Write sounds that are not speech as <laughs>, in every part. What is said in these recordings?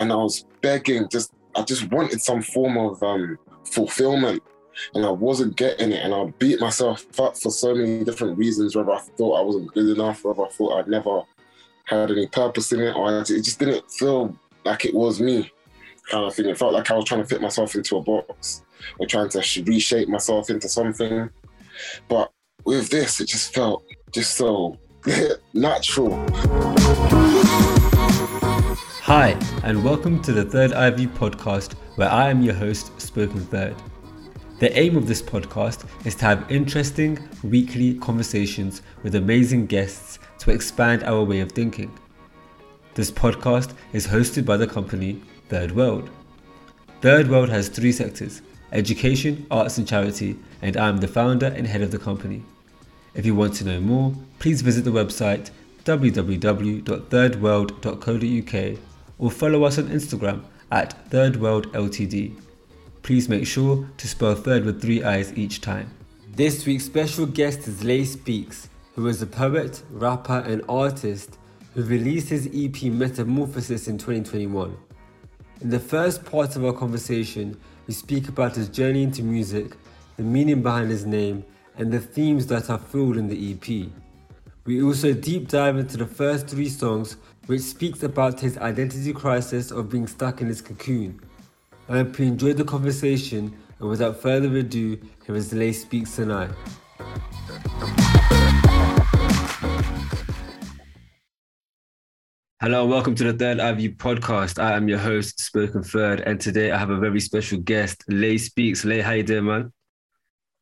And I was begging, just I just wanted some form of um, fulfillment. And I wasn't getting it. And I beat myself up for so many different reasons, whether I thought I wasn't good enough, whether I thought I'd never had any purpose in it, or it just didn't feel like it was me kind of thing. It felt like I was trying to fit myself into a box or trying to reshape myself into something. But with this, it just felt just so <laughs> natural. Hi, and welcome to the Third View podcast, where I am your host, Spoken Third. The aim of this podcast is to have interesting weekly conversations with amazing guests to expand our way of thinking. This podcast is hosted by the company Third World. Third World has three sectors education, arts, and charity, and I am the founder and head of the company. If you want to know more, please visit the website www.thirdworld.co.uk or follow us on Instagram at Third World Ltd. Please make sure to spell third with three eyes each time. This week's special guest is Lay Speaks, who is a poet, rapper, and artist who released his EP Metamorphosis in 2021. In the first part of our conversation, we speak about his journey into music, the meaning behind his name, and the themes that are filled in the EP. We also deep dive into the first three songs which speaks about his identity crisis of being stuck in his cocoon. I hope you enjoyed the conversation, and without further ado, here is Lay Speaks tonight. Hello, welcome to the Third Eye View podcast. I am your host, Spoken Third, and today I have a very special guest, Lay Speaks. Lay, how you doing, man?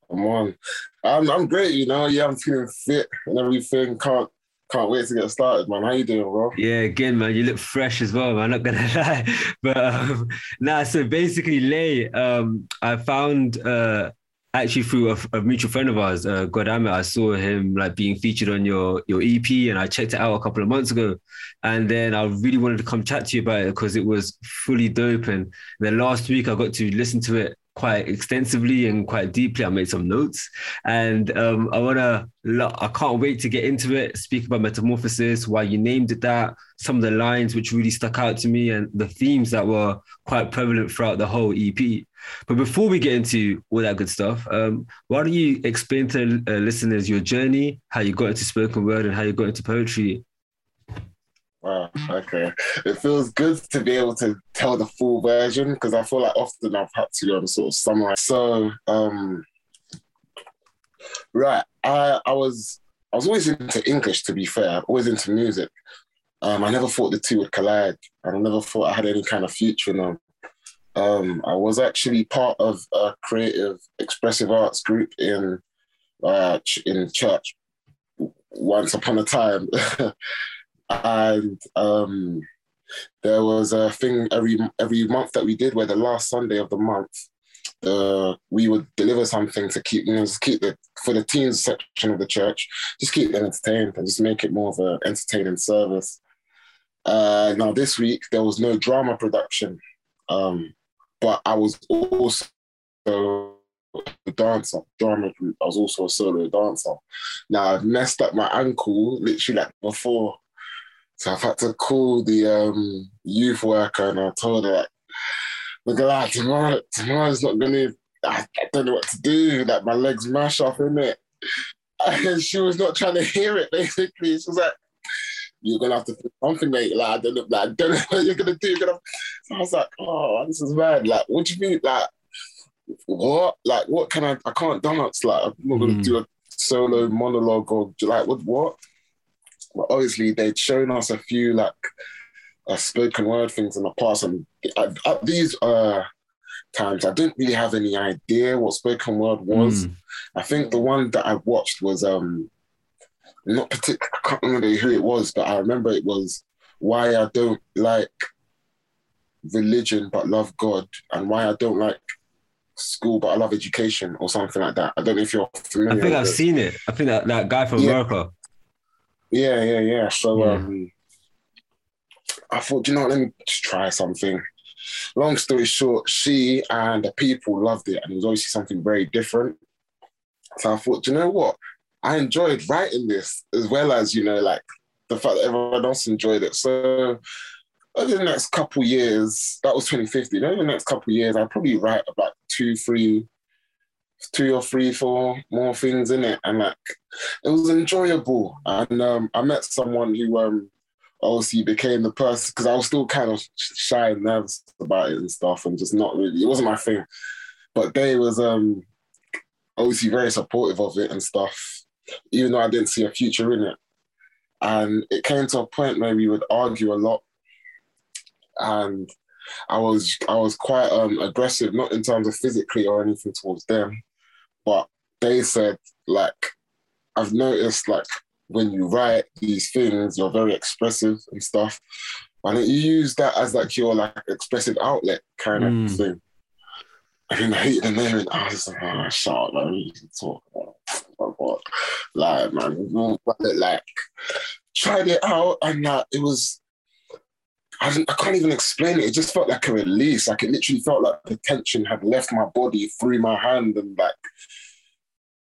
I'm on. I'm, I'm great, you know. Yeah, I'm feeling fit and everything. Can't can't wait to get started, man. How you doing, bro? Yeah, again, man, you look fresh as well, man. Not gonna <laughs> lie, but um, nah. So basically, Lay, um, I found uh, actually through a, a, mutual friend of ours, uh, Godame, I saw him like being featured on your your EP, and I checked it out a couple of months ago, and then I really wanted to come chat to you about it because it was fully dope. And then last week I got to listen to it quite extensively and quite deeply. I made some notes, and um, I wanna, I can't wait to get into it. Speak about metamorphosis, why you named it that, some of the lines which really stuck out to me, and the themes that were quite prevalent throughout the whole EP. But before we get into all that good stuff, um, why don't you explain to uh, listeners your journey, how you got into spoken word, and how you got into poetry Okay. It feels good to be able to tell the full version because I feel like often I've had to um, sort of summarize. So, um, right, I I was I was always into English. To be fair, always into music. Um, I never thought the two would collide, I never thought I had any kind of future in them. Um, I was actually part of a creative expressive arts group in uh, in church once upon a time. <laughs> and um, there was a thing every every month that we did where the last Sunday of the month, uh, we would deliver something to keep you know just keep the for the teens section of the church, just keep them entertained and just make it more of an entertaining service. Uh, now this week there was no drama production, um, but I was also a dancer, drama group. I was also a solo dancer. Now I've messed up my ankle literally like before so I've had to call the um, youth worker and I told her, like, look at that, tomorrow, tomorrow's not gonna, I, I, don't know what to do, like my legs mash off in it. <laughs> And she was not trying to hear it, <laughs> basically. She was like, you're gonna have to do something, mate. Like I don't know, like I don't know <laughs> what you're gonna do. You're gonna. So I was like, oh, this is bad. Like, what do you mean? Like, what? Like, what can I? I can't dance. Like, I'm not gonna Mm. do a solo monologue or like what? What? Obviously, they'd shown us a few like uh, spoken word things in the past, and at, at these uh times, I didn't really have any idea what spoken word was. Mm. I think the one that I watched was um not particular. I can't remember who it was, but I remember it was why I don't like religion but love God, and why I don't like school but I love education, or something like that. I don't know if you're familiar. I think I've it. seen it. I think that, that guy from Yeah. America. Yeah, yeah, yeah. So Yeah. um, I thought, you know, let me just try something. Long story short, she and the people loved it, and it was obviously something very different. So I thought, you know what? I enjoyed writing this as well as you know, like the fact that everyone else enjoyed it. So over the next couple years, that was 2050. Over the next couple years, I'd probably write about two, three, two or three, four more things in it, and like it was enjoyable. And um, I met someone who um, obviously became the person because I was still kind of shy and nervous about it and stuff, and just not really. It wasn't my thing, but they was um, obviously very supportive of it and stuff, even though I didn't see a future in it. And it came to a point where we would argue a lot, and I was I was quite um, aggressive, not in terms of physically or anything towards them, but they said like I've noticed like when you write these things, you're very expressive and stuff. And you use that as like your like expressive outlet kind of Mm. thing. I then I hate the name and I was like, oh shut up, like we can talk about oh. Like man, like tried it out and like it was I, didn't, I can't even explain it. It just felt like a release. Like it literally felt like the tension had left my body through my hand and like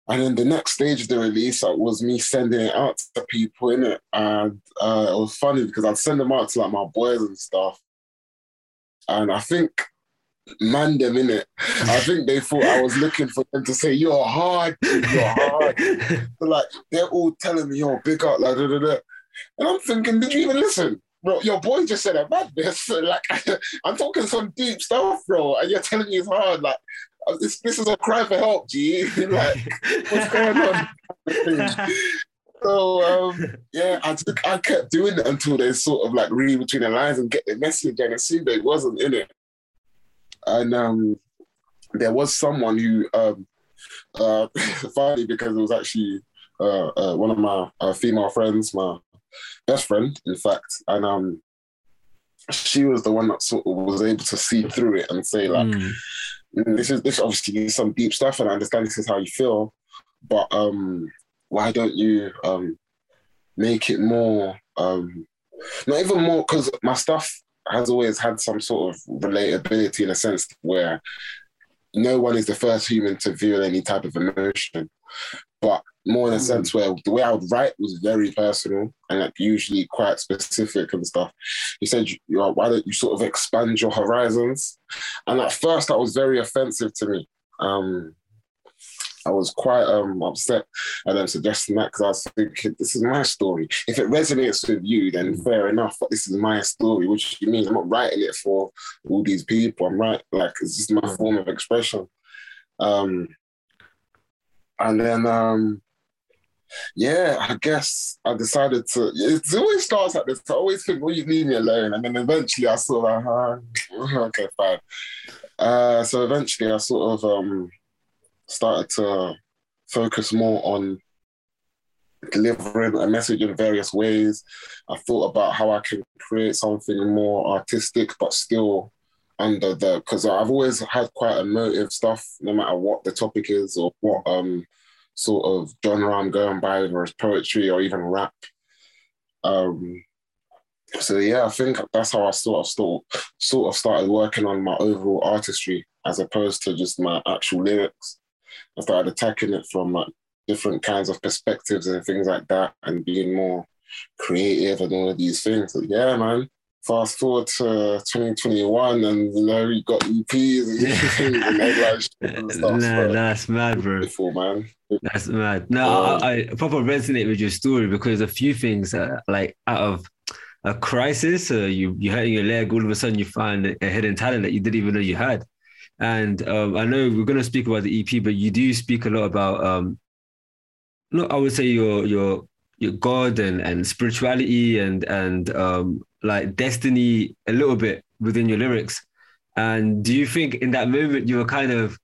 and then the next stage of the release was me sending it out to people in it, and uh, it was funny because I'd send them out to like my boys and stuff, and I think man them in it. I think they thought I was looking for them to say you're hard, you're hard. But <laughs> like they're all telling me you're big up, like da, da, da. and I'm thinking, did you even listen? Bro, your boy just said a madness. <laughs> like <laughs> I'm talking some deep stuff, bro, and you're telling me it's hard. Like uh, this, this is a cry for help, G. <laughs> like what's going on? so um, yeah, I took, I kept doing it until they sort of like read between the lines and get the message, and assumed it wasn't in it. And um, there was someone who, um, uh, funny because it was actually uh, uh, one of my uh, female friends, my best friend, in fact, and um, she was the one that sort of was able to see through it and say like, Mm. Mm, this is this obviously is some deep stuff and I understand this is how you feel, but um why don't you um make it more um not even more because my stuff has always had some sort of relatability in a sense where no one is the first human to feel any type of emotion. But more in a sense where the way I would write was very personal and like usually quite specific and stuff. He said, you know, why don't you sort of expand your horizons? And at first that was very offensive to me. Um, I was quite um, upset at them suggesting that because I was thinking, this is my story. If it resonates with you, then fair enough. But this is my story, which means I'm not writing it for all these people. I'm writing like it's just my form of expression. Um, and then um, yeah, I guess I decided to. It always starts like this. I always think, "Will you leave me alone?" And then eventually, I sort of, uh, <laughs> okay, fine. Uh, so eventually, I sort of um, started to focus more on delivering a message in various ways. I thought about how I can create something more artistic, but still under the because I've always had quite emotive stuff, no matter what the topic is or what um sort of genre I'm going by, whether it's poetry or even rap. Um, so yeah, I think that's how I sort of sort sort of started working on my overall artistry as opposed to just my actual lyrics. I started attacking it from like different kinds of perspectives and things like that, and being more creative and all of these things. So yeah, man. Fast forward to 2021, and you know, you got EPs and, and stuff. Nah, so that's mad, bro. beautiful, man. That's mad. No, Um, I, I proper resonate with your story because a few things, uh, like out of a crisis. Uh, you you hurting your leg, all of a sudden you find a hidden talent that you didn't even know you had. And um, I know we're going to speak about the EP, but you do speak a lot about, um, no, I would say your your God and and spirituality and and um, like destiny a little bit within your lyrics. And do you think in that moment you were kind of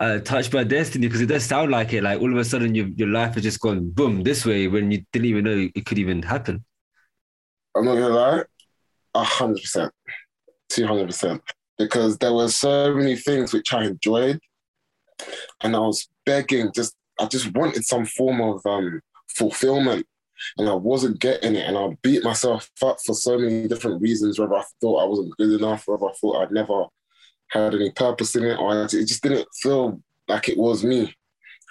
uh, touched by destiny? Because it does sound like it. Like all of a sudden your your life has just gone boom this way when you didn't even know it could even happen. I'm not gonna lie, hundred percent, two hundred percent, because there were so many things which I enjoyed, and I was begging, just I just wanted some form of um, fulfillment, and I wasn't getting it, and I beat myself up for so many different reasons. Whether I thought I wasn't good enough, whether I thought I'd never had any purpose in it, or it just didn't feel like it was me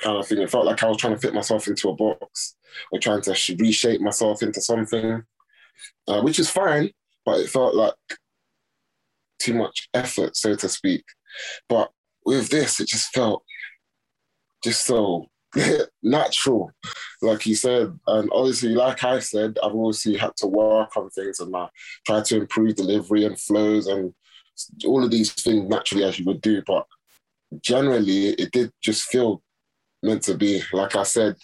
kind of thing. It felt like I was trying to fit myself into a box or trying to reshape myself into something uh, which is fine, but it felt like too much effort, so to speak. But with this, it just felt just so <laughs> natural, like you said. And obviously, like I said, I've obviously had to work on things and try to improve delivery and flows and all of these things naturally as you would do. But generally, it did just feel meant to be. Like I said,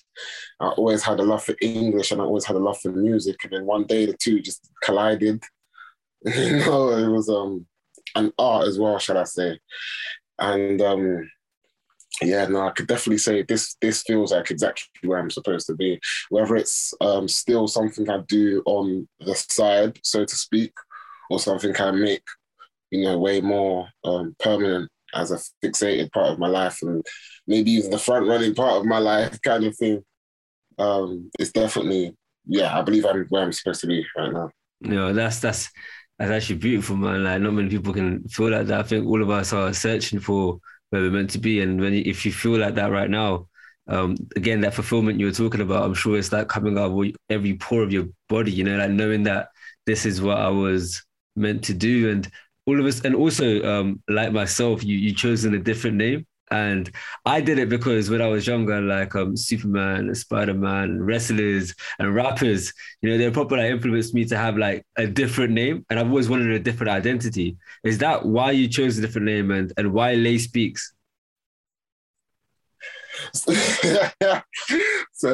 I always had a love for English and I always had a love for music. And then one day the two just collided. <laughs> you know, it was um an art as well, shall I say. And um yeah, no, I could definitely say this this feels like exactly where I'm supposed to be. Whether it's um still something I do on the side, so to speak, or something I make, you know, way more um permanent as a fixated part of my life and maybe even the front running part of my life kind of thing. Um, it's definitely, yeah, I believe I'm where I'm supposed to be right now. Yeah, that's that's that's actually beautiful, man. Like not many people can feel like that. I think all of us are searching for where we're meant to be, and when if you feel like that right now, um, again, that fulfillment you were talking about, I'm sure it's like coming out of every pore of your body. You know, like knowing that this is what I was meant to do, and all of us, and also um, like myself, you you chosen a different name. And I did it because when I was younger, like um, Superman, Spider Man, wrestlers, and rappers, you know, they're probably like, influenced me to have like a different name. And I've always wanted a different identity. Is that why you chose a different name and, and why Lay Speaks? <laughs> so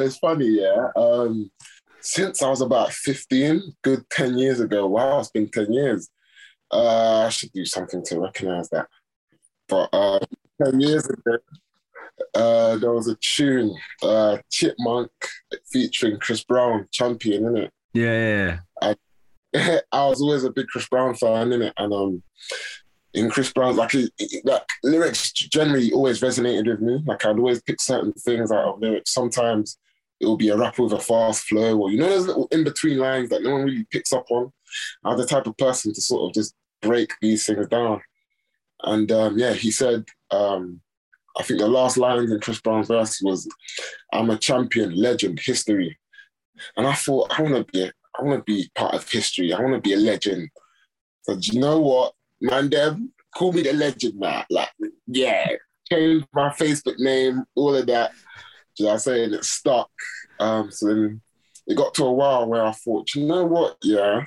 it's funny, yeah. Um, since I was about 15, good 10 years ago, wow, it's been 10 years. Uh, I should do something to recognize that. But uh, 10 years ago, uh, there was a tune, uh, Chipmunk, featuring Chris Brown, Champion, in it. Yeah, yeah. I, <laughs> I was always a big Chris Brown fan, in it, and um, in Chris Brown, like, like lyrics generally always resonated with me. Like I'd always pick certain things out of lyrics. Sometimes it will be a rapper with a fast flow, or you know, those little in between lines that no one really picks up on. I'm the type of person to sort of just break these things down. And um, yeah, he said, um, I think the last line in Chris Brown's verse was, "I'm a champion, legend, history." And I thought, I want to be, I want to be part of history. I want to be a legend. So do you know what, man? Dem, call me the legend, man. Like, yeah, change my Facebook name, all of that. Do I say? And it stuck. Um, so then it got to a while where I thought, you know what, yeah,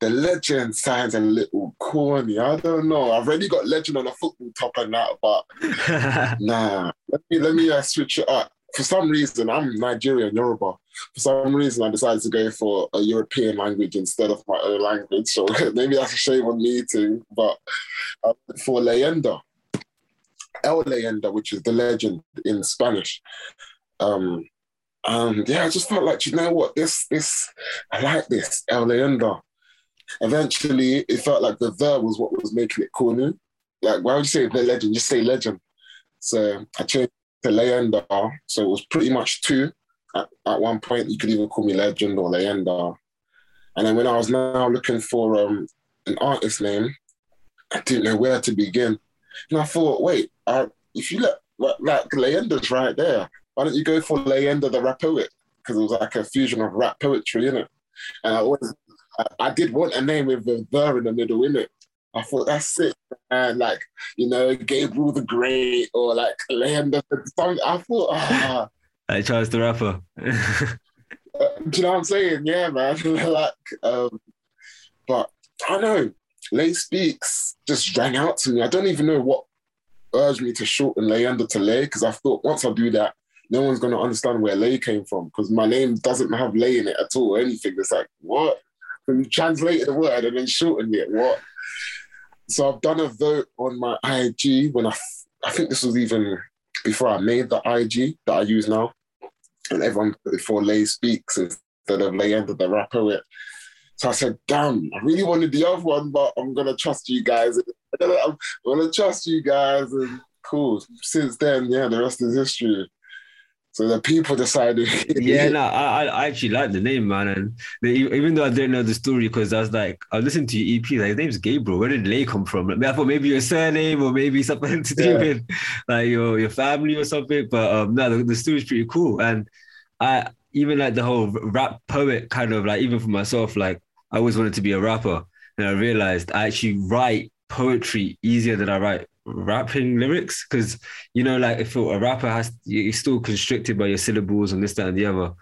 the legend sounds a little corny. I don't know. I've already got legend on a football top and that, but <laughs> nah. Let me let me uh, switch it up. For some reason, I'm Nigerian Yoruba. For some reason, I decided to go for a European language instead of my own language. So <laughs> maybe that's a shame on me too. But uh, for leyenda, El leyenda, which is the legend in Spanish. Um, and yeah, I just felt like, you know what, this, this, I like this, El Leyenda eventually it felt like the the was what was making it corny. Like, why would you say the legend? Just say legend. So I changed to Leyenda. So it was pretty much two. At, at one point, you could even call me legend or Leyenda. And then when I was now looking for um, an artist name, I didn't know where to begin. And I thought, wait, uh, if you let like Leyenda's right there, why don't you go for Leyenda the rap poet? Because it was like a fusion of rap poetry in it. And I always I, did want a name with the the in the middle, in it. I thought that's it, and like you know, Gabriel the Great or like Leander. I thought, ah, <laughs> like Charles the Rapper. <laughs> uh, do you know what I'm saying? Yeah, man. <laughs> like, um, But I know. Lay Speaks just rang out to me. I don't even know what urged me to shorten Leyenda to Lay because I thought once I do that, no one's going to understand where Lay came from because my name doesn't have Lay in it at all or anything. It's like, what? Can you translate the word and then shorten it? What? So I've done a vote on my IG when I, I think this was even before I made the IG that I use now. And everyone before Lay Speaks instead of Leyenda the rap poet. So I said, damn, I really wanted the other one, but I'm gonna trust you guys. <laughs> I'm gonna trust you guys. And cool. Since then, yeah, the rest is history. So the people decided. <laughs> yeah, no, I, I actually like the name, man. And even though I didn't know the story, because I was like, I listened to your EP, like his name's Gabriel. Where did Lay come from? Like, I thought maybe your surname or maybe something <laughs> to do yeah. with like your your family or something. But um, no, the, the story's pretty cool. And I even like the whole rap poet kind of like even for myself, like I always wanted to be a rapper. And I realized I actually write poetry easier than I write rapping lyrics. Cause you know, like if a rapper has you're still constricted by your syllables and this, that, and the other.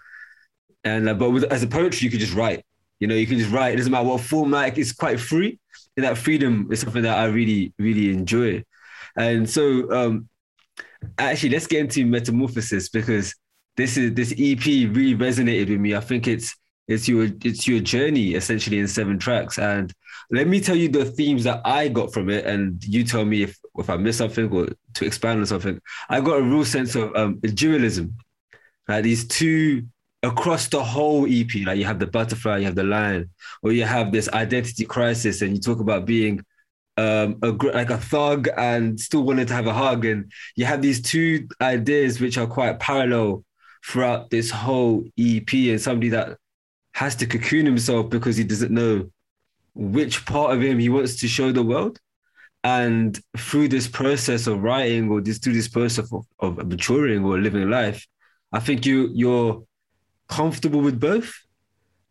And uh, but with as a poetry, you can just write. You know, you can just write. It doesn't matter what format. It's quite free. And that freedom is something that I really, really enjoy. And so um actually let's get into metamorphosis because this is this EP really resonated with me. I think it's it's your it's your journey essentially in seven tracks. And let me tell you the themes that I got from it, and you tell me if if I missed something or to expand on something. I got a real sense of um, dualism. Like these two across the whole EP, like you have the butterfly, you have the lion, or you have this identity crisis, and you talk about being um, a, like a thug and still wanting to have a hug, and you have these two ideas which are quite parallel throughout this whole EP, and somebody that has to cocoon himself because he doesn't know which part of him he wants to show the world. And through this process of writing or this through this process of, of maturing or living life, I think you you're comfortable with both.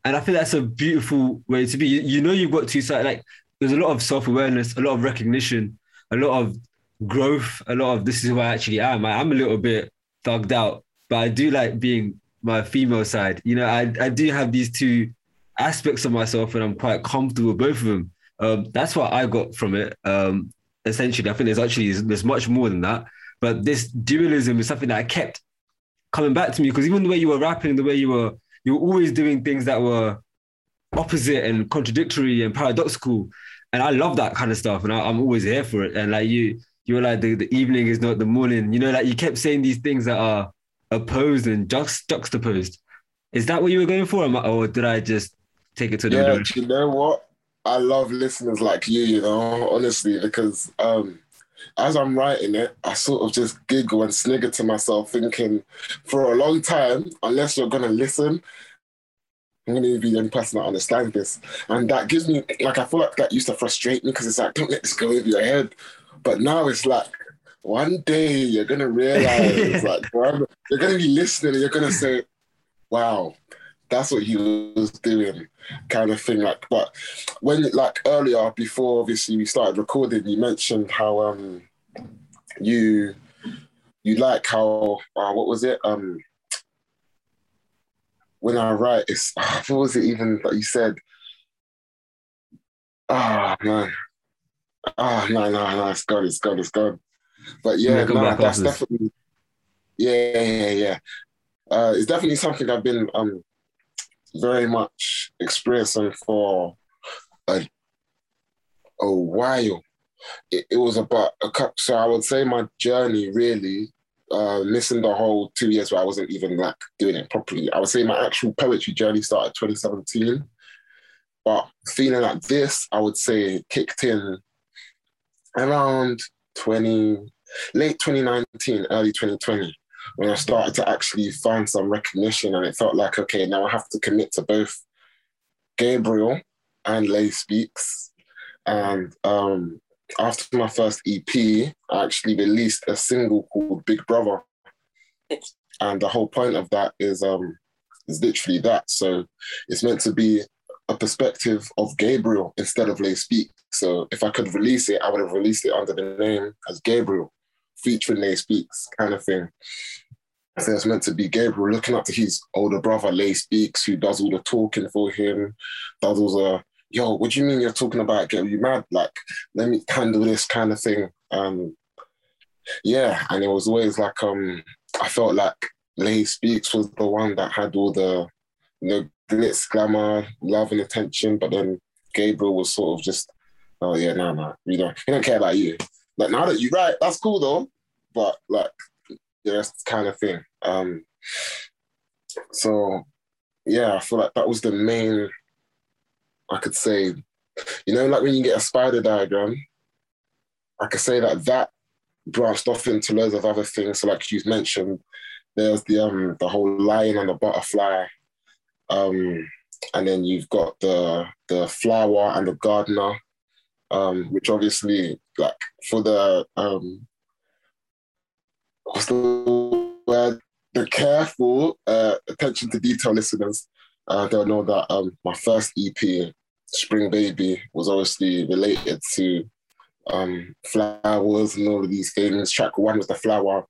And I think that's a beautiful way to be. You, you know you've got two sides. Like there's a lot of self-awareness, a lot of recognition, a lot of growth, a lot of this is who I actually am. I, I'm a little bit thugged out, but I do like being my female side. You know, I, I do have these two aspects of myself and I'm quite comfortable with both of them. Um, that's what I got from it. Um, essentially, I think there's actually there's much more than that. But this dualism is something that I kept coming back to me because even the way you were rapping, the way you were you were always doing things that were opposite and contradictory and paradoxical. And I love that kind of stuff. And I, am always here for it. And like you, you were like the, the evening is not the morning. You know, like you kept saying these things that are opposed and juxt- juxtaposed. Is that what you were going for, or did I just take it to the? Yeah, you know what? I love listeners like you. You know, honestly, because um, as I'm writing it, I sort of just giggle and snigger to myself, thinking, for a long time, unless you're gonna listen, I'm gonna be the only person that understands this, and that gives me like I feel like that used to frustrate me because it's like don't let this go over your head, but now it's like one day you're gonna realize, <laughs> like, you're gonna be listening and you're gonna say, "Wow, that's what he was doing," kind of thing. Like, but when, like, earlier before obviously we started recording, you mentioned how um you you like how uh, what was it um when I write it's <sighs> what was it even that you said ah oh, man ah oh, no no no it's gone it's gone it's gone but yeah, no, that's definitely yeah, yeah, yeah. Uh, it's definitely something I've been um very much experiencing for a a while. It, it was about a couple. So I would say my journey really uh, missing the whole two years where I wasn't even like doing it properly. I would say my actual poetry journey started 2017, but feeling like this, I would say kicked in around 20, late 2019, early 2020, when I started to actually find some recognition and it felt like, okay, now I have to commit to both Gabriel and Lay Speaks. And um, after my first EP, I actually released a single called Big Brother. And the whole point of that is um, is literally that. So it's meant to be a perspective of Gabriel instead of Lay Speak. So if I could release it, I would have released it under the name as Gabriel featuring Lay Speaks kind of thing. So it's meant to be Gabriel looking up to his older brother, Lay Speaks, who does all the talking for him, does all the, yo, what do you mean you're talking about getting you mad? Like, let me handle this kind of thing. Um, yeah, and it was always like um, I felt like Lay Speaks was the one that had all the you know glitz, glamour, love, and attention, but then Gabriel was sort of just, oh yeah, no, no, we don't, we don't care about you. Like now that you right, that's cool though, but like yeah, that's kind of thing. Um, so yeah, I feel like that was the main. I could say, you know, like when you get a spider diagram, I could say that that branched off into loads of other things. So like you've mentioned, there's the um the whole lion and the butterfly, um, and then you've got the the flower and the gardener, um, which obviously like for the um what's the word the careful uh, attention to detail listeners uh, they'll know that um, my first EP, Spring Baby, was obviously related to um, flowers and all of these things. Track one was the flower,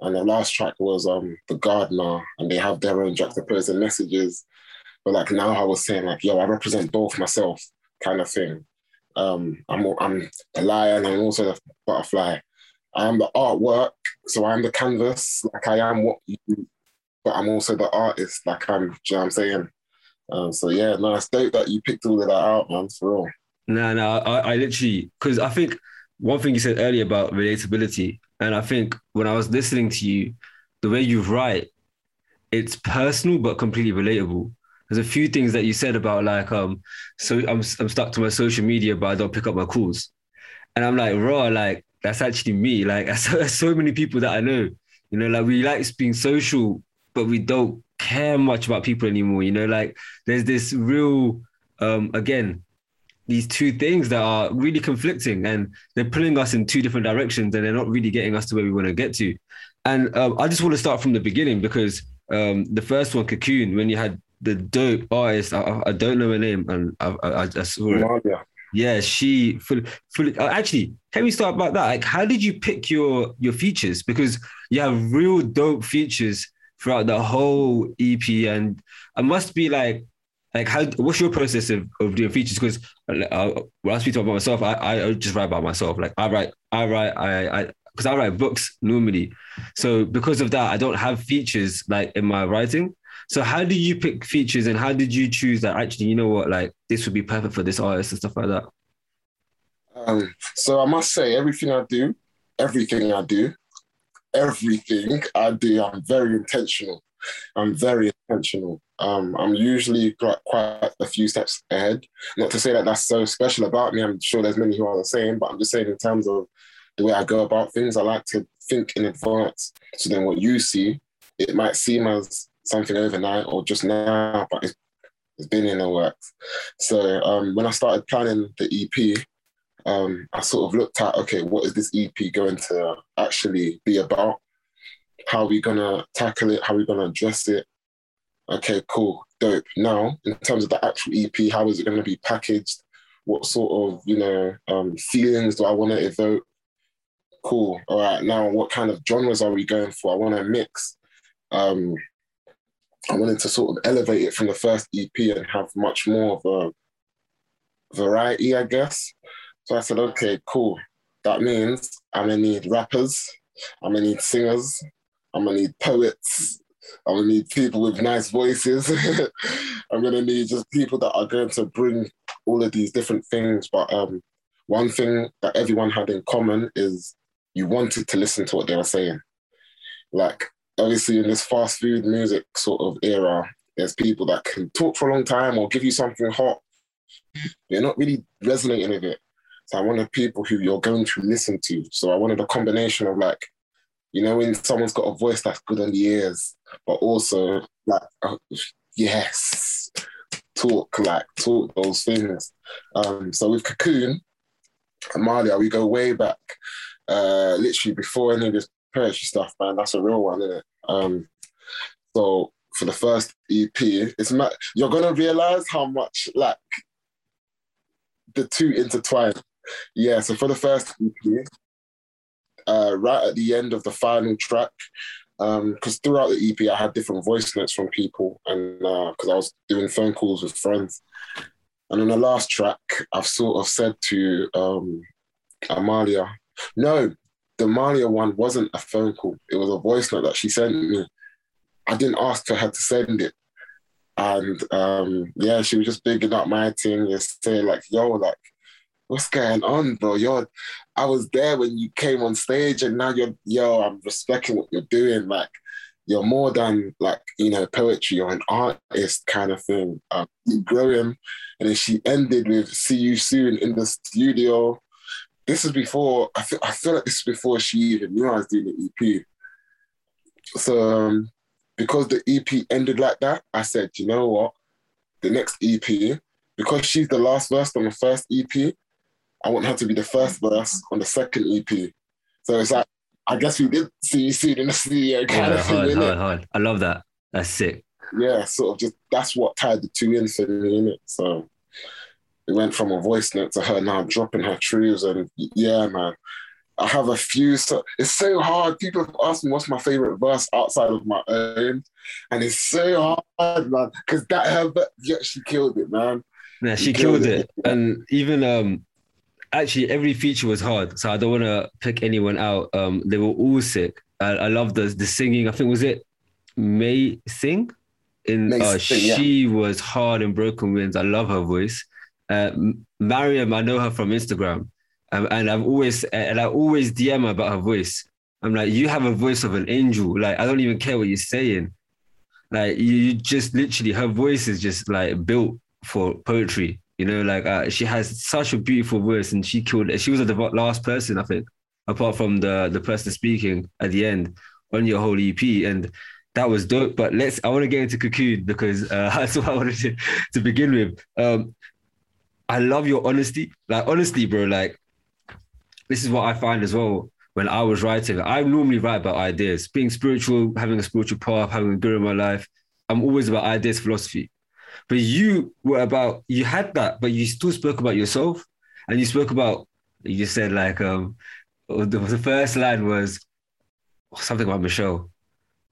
and the last track was um, the gardener, and they have their own juxtaposing messages. But like now, I was saying like, yo, I represent both myself, kind of thing. Um, I'm I'm the lion and also the butterfly. I'm the artwork, so I'm the canvas. Like I am what you, but I'm also the artist. Like I'm, you know what I'm saying? Um, so yeah, no, it's dope that you picked all of that out, man. For real. No, no, I, I literally because I think one thing you said earlier about relatability, and I think when I was listening to you, the way you write, it's personal but completely relatable. There's a few things that you said about like um, so I'm I'm stuck to my social media, but I don't pick up my calls, and I'm like raw, like that's actually me. Like <laughs> there's so many people that I know, you know, like we like being social, but we don't care much about people anymore. You know, like there's this real um again these two things that are really conflicting and they're pulling us in two different directions and they're not really getting us to where we want to get to. And um, I just want to start from the beginning because um, the first one, Cocoon, when you had the dope artist, I, I don't know her name, and I, I, I saw it. Yeah, she fully, fully. Uh, actually, can we start about that? Like, how did you pick your your features? Because you have real dope features throughout the whole EP, and I must be like like how what's your process of, of doing features because uh, when I speak about myself I, I just write about myself like I write I write I I because I write books normally so because of that I don't have features like in my writing so how did you pick features and how did you choose that actually you know what like this would be perfect for this artist and stuff like that um so I must say everything I do everything I do everything I do I'm very intentional I'm very intentional. Um, I'm usually quite, quite a few steps ahead. Not to say that that's so special about me. I'm sure there's many who are the same, but I'm just saying in terms of the way I go about things, I like to think in advance. So then what you see, it might seem as something overnight or just now, but it's, it's been in the works. So um, when I started planning the EP, um, I sort of looked at, okay, what is this EP going to actually be about? How are we gonna tackle it? How are we gonna address it? Okay, cool, dope. Now, in terms of the actual EP, how is it gonna be packaged? What sort of you know um, feelings do I want to evoke? Cool. All right. Now, what kind of genres are we going for? I want to mix. Um, I wanted to sort of elevate it from the first EP and have much more of a variety, I guess. So I said, okay, cool. That means I'm gonna need rappers, I'm gonna need singers, I'm gonna need poets. I'm gonna need people with nice voices. <laughs> I'm gonna need just people that are going to bring all of these different things. But um, one thing that everyone had in common is you wanted to listen to what they were saying. Like obviously in this fast food music sort of era, there's people that can talk for a long time or give you something hot. You're not really resonating with it. So I wanted people who you're going to listen to. So I wanted a combination of like you know, when someone's got a voice that's good on the ears, but also like, uh, yes, talk like talk those things. Um, so with Cocoon, Amalia, we go way back, uh, literally before any of this poetry stuff, man. That's a real one, isn't it? Um, so for the first EP, it's ma- you're gonna realize how much like the two intertwine. Yeah. So for the first EP, uh, right at the end of the final track, because um, throughout the EP I had different voice notes from people, and because uh, I was doing phone calls with friends, And on the last track, I've sort of said to um, Amalia, no, the Amalia one wasn't a phone call. It was a voice note that she sent me. I didn't ask for her to send it. And um, yeah, she was just bigging up my team, just saying like, yo, like, what's going on, bro? You're, I was there when you came on stage, and now you're, yo, I'm respecting what you're doing. Like, you're more than like you know poetry. You're an artist kind of thing. Um, you growing, and then she ended with "See you soon" in the studio. This is before I feel. I feel like this is before she even knew I was doing the EP. So um, because the EP ended like that, I said, you know what? The next EP, because she's the last verse on the first EP, I want her to be the first verse on the second EP. So it's like, I guess we did see you soon in the studio kind Yeah, of thing. hard, innit? hard, hard. I love that. That's sick. Yeah, sort of just that's what tied the two in for me, innit? So it went from a voice note to her now dropping her truths and yeah, man. I have a few. So it's so hard. People have asked me what's my favorite verse outside of my own, and it's so hard, man. Because that her, yeah, she killed it, man. Yeah, she You killed killed it. And even um actually every feature was hard. So I don't want to pick anyone out. Um they were all sick. I, I love the the singing. I think was it May Sing? In May uh, Sing, yeah. she was hard in Broken Winds. I love her voice. Uh, Mariam, I know her from Instagram, um, and I've always and I always DM her about her voice. I'm like, you have a voice of an angel. Like I don't even care what you're saying. Like you, you just literally, her voice is just like built for poetry. You know, like uh, she has such a beautiful voice, and she killed it. She was the last person, I think, apart from the the person speaking at the end on your whole EP, and that was dope. But let's, I want to get into Cocoon because uh, <laughs> that's what I wanted to, to begin with. Um, I love your honesty. Like honestly, bro, like this is what I find as well when I was writing. I normally write about ideas, being spiritual, having a spiritual path, having a good in my life. I'm always about ideas, philosophy. But you were about you had that, but you still spoke about yourself, and you spoke about you just said like um the, the first line was something about Michelle.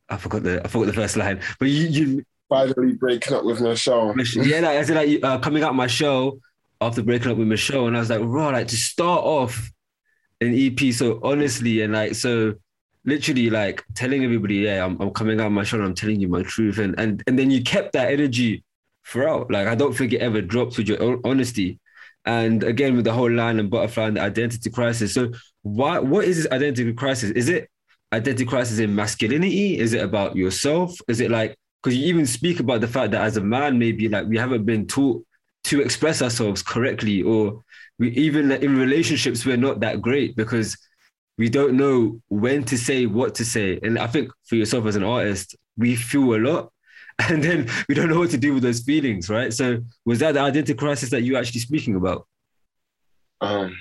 I forgot the I forgot the first line, but you you Finally breaking up with Michelle. Mich- yeah, like, I said like uh, coming out my show after breaking up with Michelle, and I was like, raw, like to start off an EP so honestly and like so literally like telling everybody, yeah, I'm, I'm coming out my show and I'm telling you my truth, and and and then you kept that energy throughout. Like I don't think it ever dropped with your honesty. And again, with the whole line and butterfly and the identity crisis. So, why? What is this identity crisis? Is it identity crisis in masculinity? Is it about yourself? Is it like because you even speak about the fact that as a man, maybe like we haven't been taught to express ourselves correctly, or we even in relationships we're not that great because we don't know when to say what to say. And I think for yourself as an artist, we feel a lot. <laughs> And then we don't know what to do with those feelings, right? So was that the identity crisis that you actually speaking about? Um,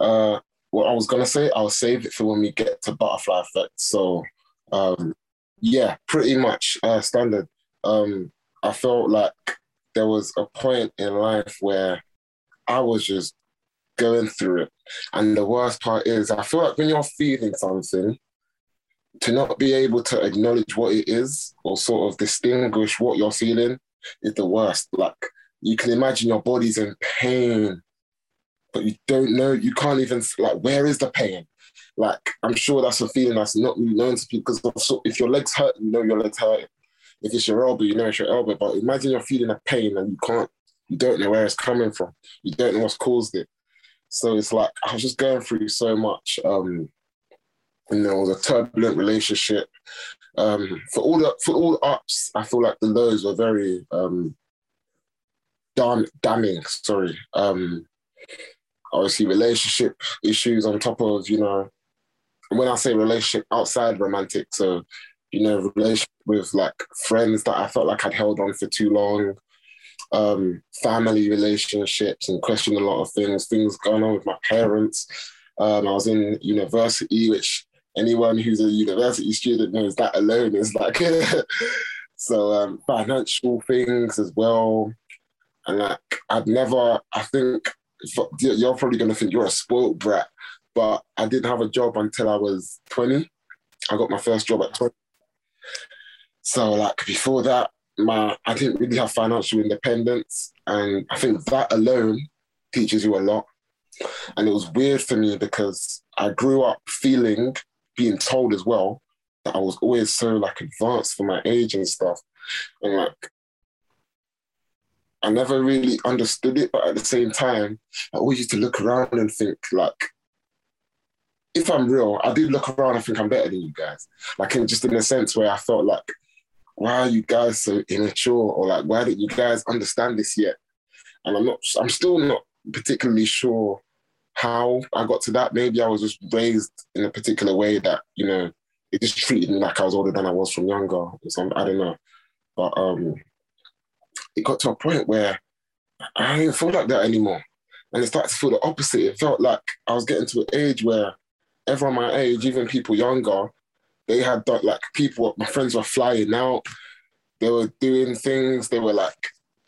uh, what I was gonna say, I'll save it for when we get to butterfly effect. So, um, yeah, pretty much uh, standard. Um, I felt like there was a point in life where I was just going through it, and the worst part is, I feel like when you're feeling something, to not be able to acknowledge what it is or sort of distinguish what you're feeling is the worst. Like you can imagine your body's in pain but you don't know, you can't even, like, where is the pain? Like, I'm sure that's a feeling that's not known to people because if your legs hurt, you know your legs hurt. If it's your elbow, you know it's your elbow. But imagine you're feeling a pain and you can't, you don't know where it's coming from. You don't know what's caused it. So it's like, I was just going through so much. Um, you know, it was a turbulent relationship. Um, for all the for all the ups, I feel like the lows were very um, damn, damning. Sorry, um, obviously relationship issues on top of you know when I say relationship outside romantic, so you know relationship with like friends that I felt like I'd held on for too long, um, family relationships, and questioned a lot of things. Things going on with my parents. Um, I was in university, which anyone who's a university student knows that alone is like <laughs> so um, financial things as well. And like I'd never, I think you're probably gonna think you're a spoiled brat, but I didn't have a job until I was 20. I got my first job at 20. So like before that, my I didn't really have financial independence, and I think that alone teaches you a lot. And it was weird for me because I grew up feeling, being told as well, that I was always so like advanced for my age and stuff. And like I never really understood it, but at the same time, I always used to look around and think like if I'm real, I do look around and think I'm better than you guys. Like in just in a sense where I felt like, why are you guys so immature? Or like, why didn't you guys understand this yet? And I'm not I'm still not particularly sure how I got to that. Maybe I was just raised in a particular way that, you know, it just treated me like I was older than I was from younger. Or something. I don't know. But um it got to a point where I didn't feel like that anymore. And it started to feel the opposite. It felt like I was getting to an age where everyone my age, even people younger, they had done like people, my friends were flying out. They were doing things. They were like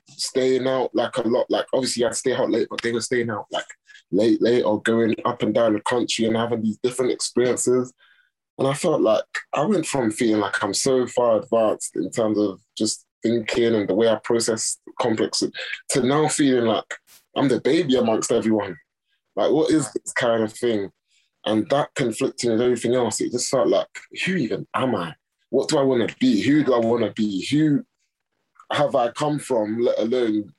staying out like a lot. Like obviously to stay out late, but they were staying out like late, late or going up and down the country and having these different experiences. And I felt like I went from feeling like I'm so far advanced in terms of just thinking and the way I process complex to now feeling like I'm the baby amongst everyone. Like, what is this kind of thing? And that conflicting with everything else, it just felt like, who even am I? What do I want to be? Who do I want to be? Who have I come from, let alone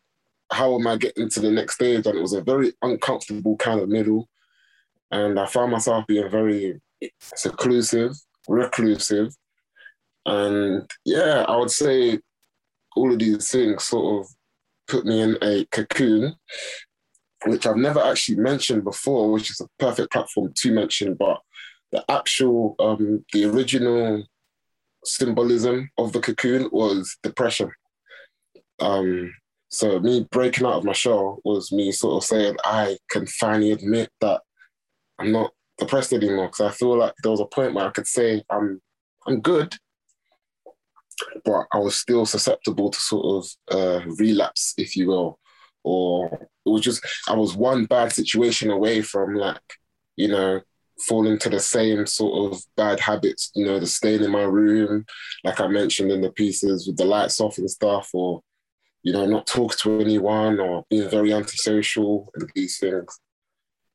how am I getting to the next stage? And it was a very uncomfortable kind of middle. And I found myself being very seclusive, reclusive. And yeah, I would say all of these things sort of put me in a cocoon which I've never actually mentioned before, which is a perfect platform to mention, but the actual, um, the original symbolism of the cocoon was depression. Um, so me breaking out of my shell was me sort of saying I can finally admit that I'm not depressed anymore because I feel like there was a point where I could say I'm I'm good, but I was still susceptible to sort of uh, relapse, if you will, or it was just I was one bad situation away from like, you know, falling to the same sort of bad habits, you know, the staying in my room, like I mentioned in the pieces with the lights off and stuff, or, you know, not talk to anyone or being very antisocial and these things.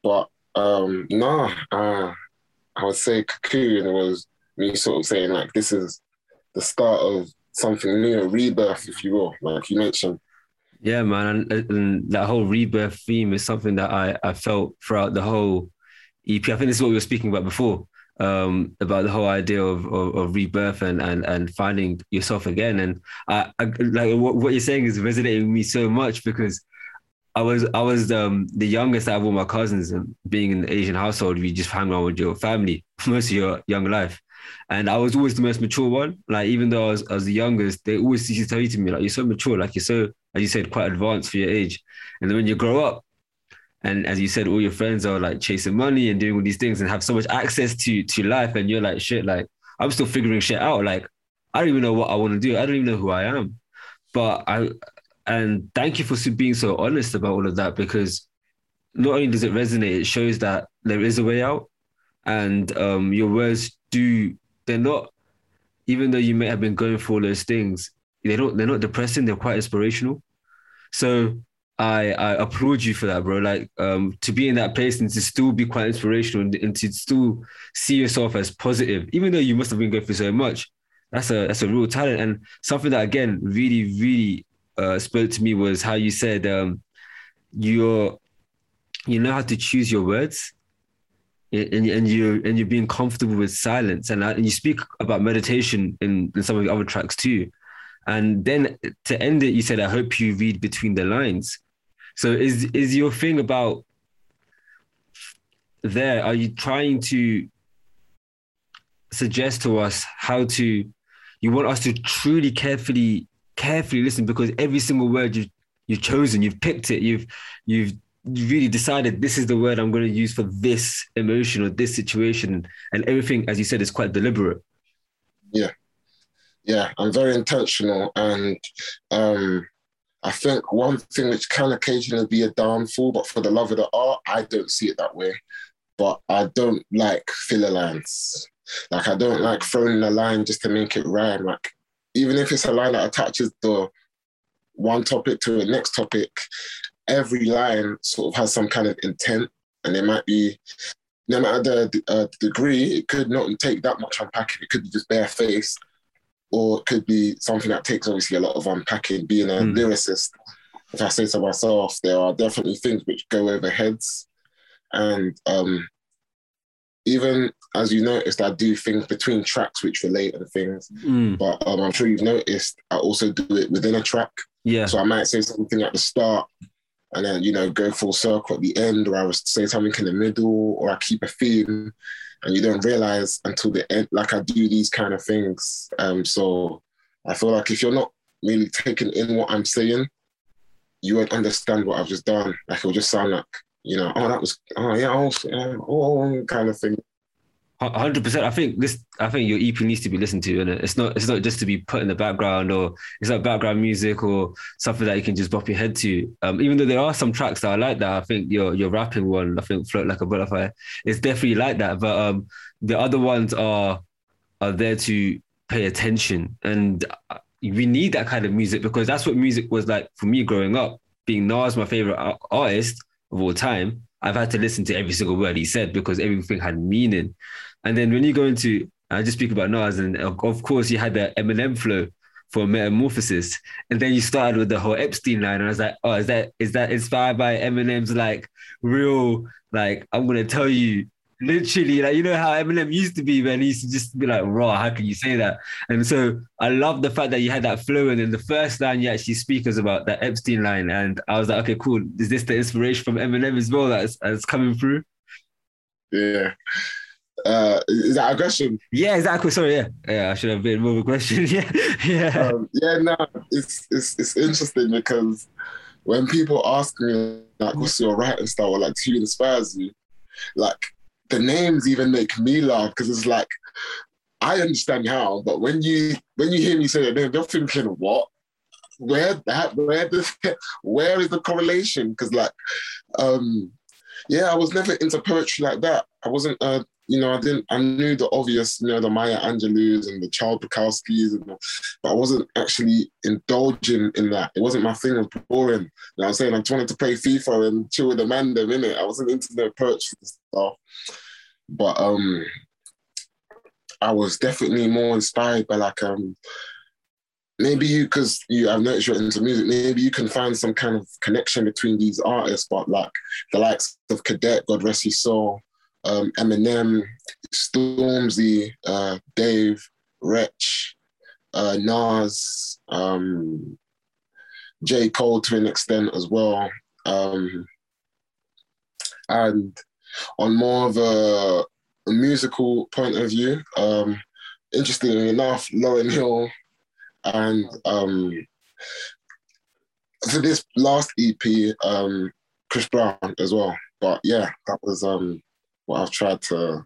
But um nah, uh, I would say cocoon It was me sort of saying like this is the start of something new, a rebirth, if you will, like you mentioned. Yeah, man, and, and, that whole rebirth theme is something that I, I felt throughout the whole EP. I think this is what we were speaking about before, um, about the whole idea of, of, of, rebirth and, and and finding yourself again. And I, I like what, what, you're saying is resonating with me so much because I was I was um, the youngest out of all my cousins, and being in the Asian household, you just hang around with your family <laughs> most of your young life. And I was always the most mature one. Like even though I was, I was the youngest, they always used to tell you to me like, "You're so mature, like you're so as you said, quite advanced for your age. And then when you grow up, and as you said, all your friends are like chasing money and doing all these things and have so much access to to life, and you're like, shit, like I'm still figuring shit out. Like I don't even know what I want to do. I don't even know who I am. But I and thank you for being so honest about all of that because not only does it resonate, it shows that there is a way out, and um, your words do. They're not, even though you may have been going all those things, they don't they're not depressing they're quite inspirational. So i i applaud you for that bro. Like um to be in that place and to still be quite inspirational and, and to still see yourself as positive even though you must have been going through so much that's a that's a real talent. And something that again really really uh, spoke to me was how you said um you're you know how to choose your words and, and you and you're being comfortable with silence and, and you speak about meditation in, in some of the other tracks too and then to end it, you said, I hope you read between the lines. So is is your thing about there? Are you trying to suggest to us how to you want us to truly carefully carefully listen because every single word you you've chosen, you've picked it, you've you've really decided this is the word I'm going to use for this emotion or this situation, and everything, as you said, is quite deliberate. Yeah, yeah, I'm very intentional. And um, I think one thing which can occasionally be a downfall, but for the love of the art, I don't see it that way. But I don't like filler lines. Like I don't like throwing a line just to make it rhyme. Like even if it's a line that attaches the one topic to the next topic, every line sort of has some kind of intent, and it might be no matter the uh, degree, it could not take that much unpacking. It could be just bare face, or it could be something that takes obviously a lot of unpacking. Being a mm. lyricist, if I say to myself, there are definitely things which go over heads, and um, even as you noticed, I do things between tracks which relate and things. Mm. But um, I'm sure you've noticed I also do it within a track. Yeah. So I might say something at the start and then, you know, go full circle at the end, or I was say something in the middle, or I keep a theme and you don't realize until the end, like I do these kind of things. Um, so I feel like if you're not really taking in what I'm saying, you won't understand what I've just done. Like it'll just sound like, you know, oh, that was, oh, yeah, oh, yeah, oh kind of thing hundred percent. I think this. I think your EP needs to be listened to, and it? it's not. It's not just to be put in the background, or it's not background music, or something that you can just bop your head to. Um, even though there are some tracks that I like that. I think your your rapping one, I think "Float Like a Butterfly," it's definitely like that. But um, the other ones are are there to pay attention, and we need that kind of music because that's what music was like for me growing up. Being Nas, my favorite artist of all time, I've had to listen to every single word he said because everything had meaning. And then when you go into, I just speak about Nas, and of course you had the Eminem flow for Metamorphosis, and then you started with the whole Epstein line, and I was like, oh, is that is that inspired by Eminem's like real like I'm gonna tell you literally like you know how Eminem used to be, man. He used to just be like, raw, how can you say that? And so I love the fact that you had that flow, and then the first line you actually speak is about that Epstein line, and I was like, okay, cool. Is this the inspiration from Eminem as well that's, that's coming through? Yeah uh, is that a question? Yeah, exactly. Sorry, yeah, yeah. I should have been more of a question. <laughs> yeah, yeah, um, yeah. No, it's it's it's interesting because when people ask me like, "What's your writing style?" or like, "Who inspires you?" Like the names even make me laugh because it's like I understand how, but when you when you hear me say it, they're thinking, "What? Where that? Where the? <laughs> Where is the correlation?" Because like, um, yeah, I was never into poetry like that. I wasn't uh, you know, I didn't, I knew the obvious, you know, the Maya Angelou's and the Charles Bukowski's, and, but I wasn't actually indulging in that. It wasn't my thing. Was boring. You know I'm saying? I just wanted to play FIFA and chill with the man them, innit? I wasn't into the purchase stuff. But um, I was definitely more inspired by like, um, maybe you, because you, I've noticed you're into music, maybe you can find some kind of connection between these artists, but like the likes of Cadet, God rest his soul, um, Eminem, Stormzy, uh, Dave, Wretch, uh, Nas, um, J. Cole to an extent as well. Um, and on more of a, a musical point of view, um, interestingly enough, Lauryn Hill and um, for this last EP, um, Chris Brown as well. But yeah, that was um, what I've tried to.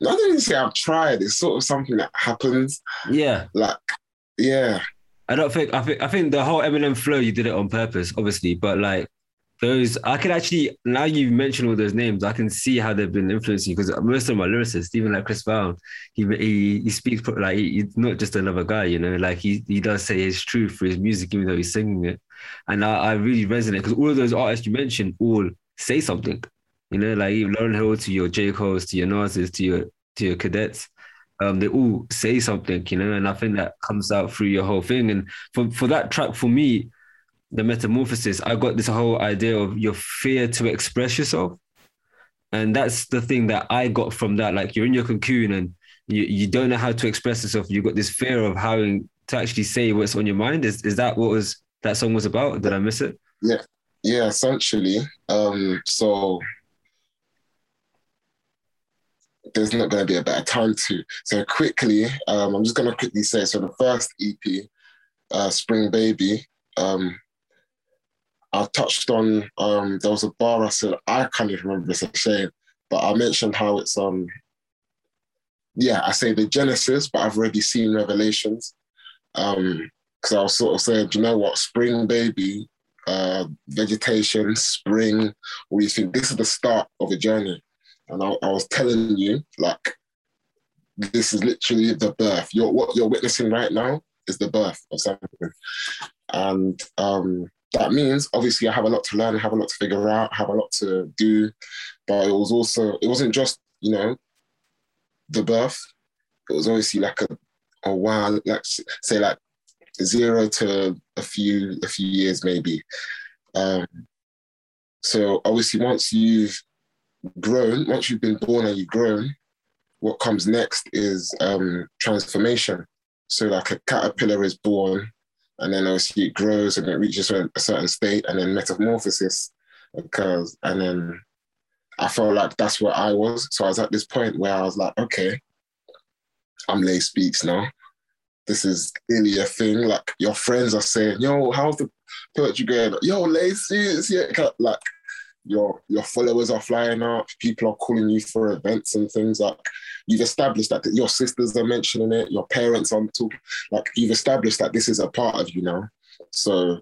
Not even say I've tried. It's sort of something that happens. Yeah. Like, yeah. I don't think I think I think the whole Eminem flow you did it on purpose, obviously, but like those I can actually now you mentioned all those names, I can see how they've been influencing you because most of my lyricists, even like Chris Brown, he he, he speaks like he, he's not just another guy, you know, like he he does say his truth for his music, even though he's singing it, and I, I really resonate because all of those artists you mentioned all say something. You know, like Lauryn Hill to your J. Cole's, to your Nas's, to your to your cadets. Um, they all say something, you know, and I think that comes out through your whole thing. And for, for that track, for me, the metamorphosis, I got this whole idea of your fear to express yourself. And that's the thing that I got from that. Like you're in your cocoon and you, you don't know how to express yourself. You've got this fear of having to actually say what's on your mind. Is is that what was that song was about? Did I miss it? Yeah. Yeah, essentially. Um, so there's not going to be a better time to. So quickly, um, I'm just going to quickly say, so the first EP, uh, Spring Baby, um, I touched on, um, there was a bar I said, I can't even remember, it's a shame, but I mentioned how it's, um, yeah, I say the Genesis, but I've already seen Revelations. Um, because I was sort of saying, you know what, Spring Baby, uh, vegetation, spring, do you think? This is the start of a journey. And I, I was telling you, like, this is literally the birth. You're, what you're witnessing right now is the birth of something. And um, that means obviously I have a lot to learn, I have a lot to figure out, have a lot to do. But it was also, it wasn't just, you know, the birth. It was obviously like a, a while, like say like zero to a few a few years maybe. Um, so obviously once you've grown, once you've been born and you've grown, what comes next is um, transformation. So like a caterpillar is born, and then obviously it grows and it reaches a certain state, and then metamorphosis occurs, and then I felt like that's where I was. So I was at this point where I was like, okay, I'm Lay Speaks now. This is really a thing. Like your friends are saying, yo, how's the poetry going? Yo, Lay Speaks, yeah. Like your your followers are flying up, people are calling you for events and things like you've established that your sisters are mentioning it, your parents are talking, like you've established that this is a part of you now. So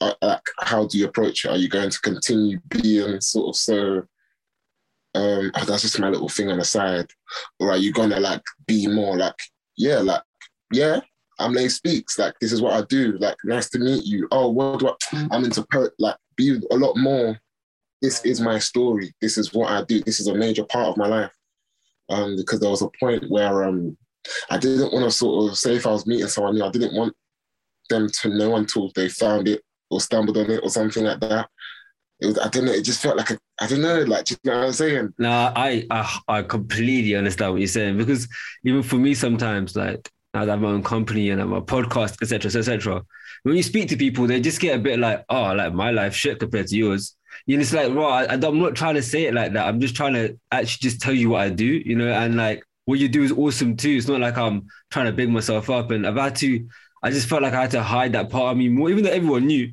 uh, like how do you approach it? Are you going to continue being sort of so um oh, that's just my little thing on the side? Or are you gonna like be more like, yeah, like, yeah, I'm Lay Speaks, like this is what I do. Like, nice to meet you. Oh, what I'm into poet, like be a lot more this is my story. This is what I do. This is a major part of my life. Um, because there was a point where um, I didn't want to sort of say if I was meeting someone new, I didn't want them to know until they found it or stumbled on it or something like that. It was, I don't know. It just felt like a, I don't know. Like, you know what I'm saying? No, I, I I completely understand what you're saying because even for me, sometimes like I have my own company and I have a podcast, etc., etc. When you speak to people, they just get a bit like, oh, like my life shit compared to yours you know, it's like, bro, I, I'm not trying to say it like that. I'm just trying to actually just tell you what I do, you know, and like what you do is awesome too. It's not like I'm trying to big myself up. And I've had to, I just felt like I had to hide that part of me more, even though everyone knew,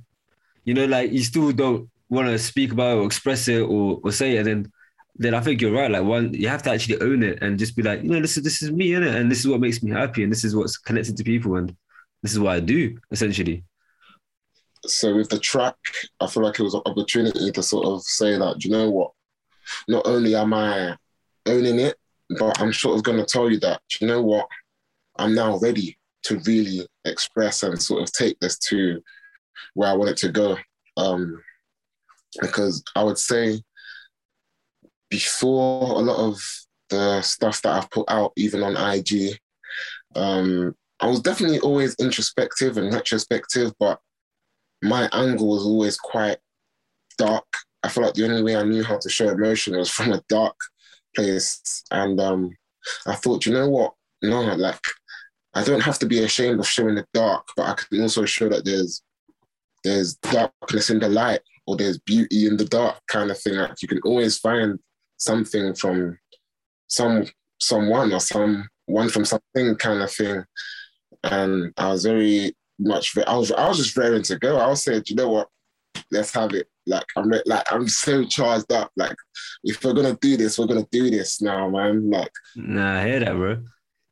you know, like you still don't want to speak about it or express it or, or say it. And then, then I think you're right. Like one, you have to actually own it and just be like, you know, this is, this is me, innit? And this is what makes me happy. And this is what's connected to people. And this is what I do essentially so with the track, I feel like it was an opportunity to sort of say that, you know what? Not only am I owning it, but I'm sort of going to tell you that, you know what? I'm now ready to really express and sort of take this to where I want it to go. Um, because I would say before a lot of the stuff that I've put out, even on IG, um, I was definitely always introspective and retrospective, but my angle was always quite dark. I felt like the only way I knew how to show emotion was <laughs> from a dark place. And um, I thought, you know what? No, like I don't have to be ashamed of showing the dark, but I can also show that there's there's darkness in the light or there's beauty in the dark kind of thing. Like you can always find something from some someone or some one from something kind of thing. And I was very much. I was I was just raring to go. I was saying, you know what? Let's have it. Like I'm like I'm so charged up. Like if we're gonna do this, we're gonna do this now, man. Like nah, I hear that, bro.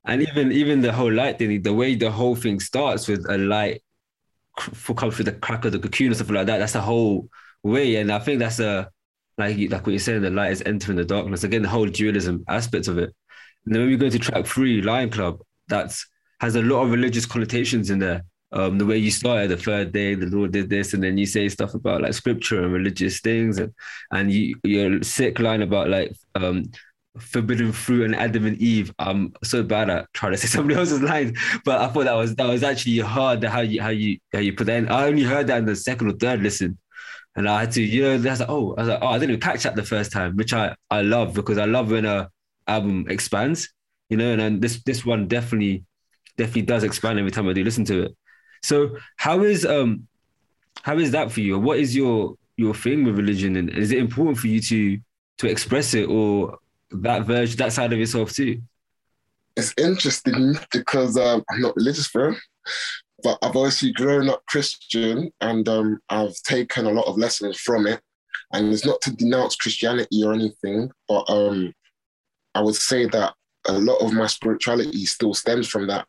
And even even the whole light thing, the way the whole thing starts with a light for come through the crack of the cocoon or something like that. That's the whole way, and I think that's a like like what you're saying. The light is entering the darkness again. The whole dualism aspect of it. And then when we go to track three, Lion Club, that's has a lot of religious connotations in there um, the way you started the third day, the Lord did this, and then you say stuff about like scripture and religious things, and and you your sick line about like um, forbidden fruit and Adam and Eve. I'm so bad at trying to say <laughs> somebody else's lines, but I thought that was that was actually hard how you how you how you put that in. I only heard that in the second or third listen. And I had to, you know, that's like, oh, I was like, oh, I didn't even catch that the first time, which I, I love because I love when a album expands, you know, and then this this one definitely definitely does expand every time I do listen to it. So how is um how is that for you? What is your your thing with religion, and is it important for you to to express it or that version, that side of yourself too? It's interesting because um, I'm not religious, bro, but I've obviously grown up Christian, and um, I've taken a lot of lessons from it. And it's not to denounce Christianity or anything, but um, I would say that a lot of my spirituality still stems from that.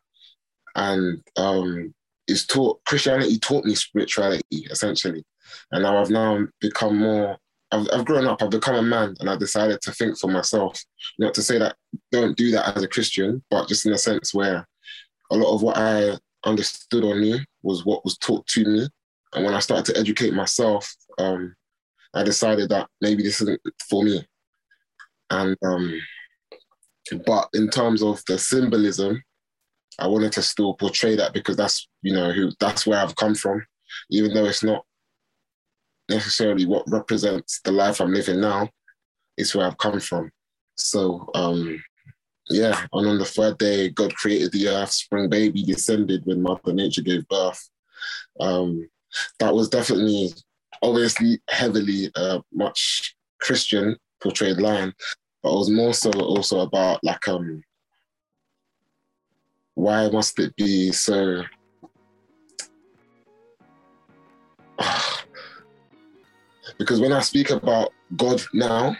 And um, is taught Christianity taught me spirituality essentially, and now I've now become more. I've, I've grown up. I've become a man, and I've decided to think for myself. Not to say that don't do that as a Christian, but just in a sense where a lot of what I understood or knew was what was taught to me. And when I started to educate myself, um, I decided that maybe this isn't for me. And um, but in terms of the symbolism, I wanted to still portray that because that's you know who that's where I've come from, even though it's not necessarily what represents the life I'm living now. It's where I've come from. So um, yeah, and on the third day, God created the earth. Spring baby descended when Mother Nature gave birth. Um, that was definitely, obviously, heavily uh, much Christian portrayed line, but it was more so also about like um why must it be so <sighs> because when I speak about God now,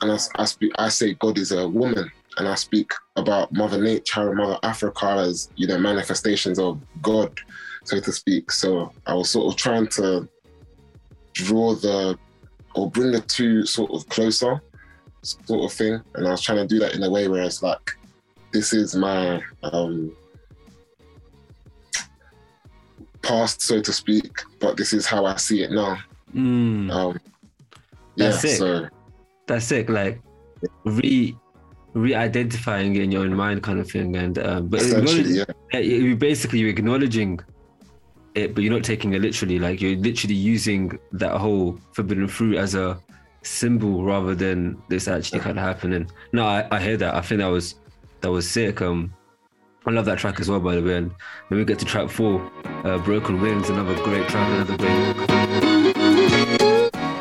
and I, I speak, I say God is a woman, and I speak about Mother Nature and Mother Africa as you know manifestations of God, so to speak. So I was sort of trying to draw the or bring the two sort of closer, sort of thing, and I was trying to do that in a way where it's like, this is my um, past, so to speak, but this is how I see it now. Mm. Um, yeah, That's it. so That's it. Like re re-identifying in your own mind, kind of thing. And um, but yeah, yeah, you basically you're acknowledging it, but you're not taking it literally. Like you're literally using that whole forbidden fruit as a symbol rather than this actually kind of happening. No, I, I hear that. I think that was that was sick. Um, I love that track as well, by the way. And when we get to track four, uh, Broken Wings, another great track, another great.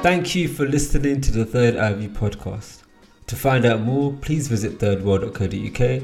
Thank you for listening to the Third Ivy podcast. To find out more, please visit thirdworld.co.uk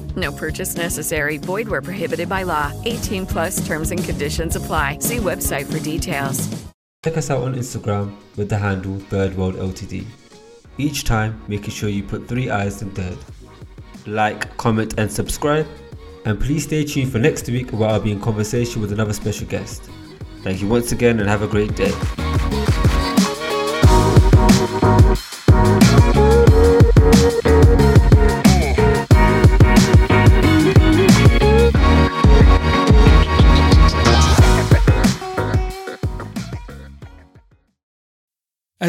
No purchase necessary. Void where prohibited by law. 18 plus terms and conditions apply. See website for details. check us out on Instagram with the handle Third World Ltd. Each time, making sure you put three eyes in third. Like, comment, and subscribe. And please stay tuned for next week where I'll be in conversation with another special guest. Thank you once again and have a great day.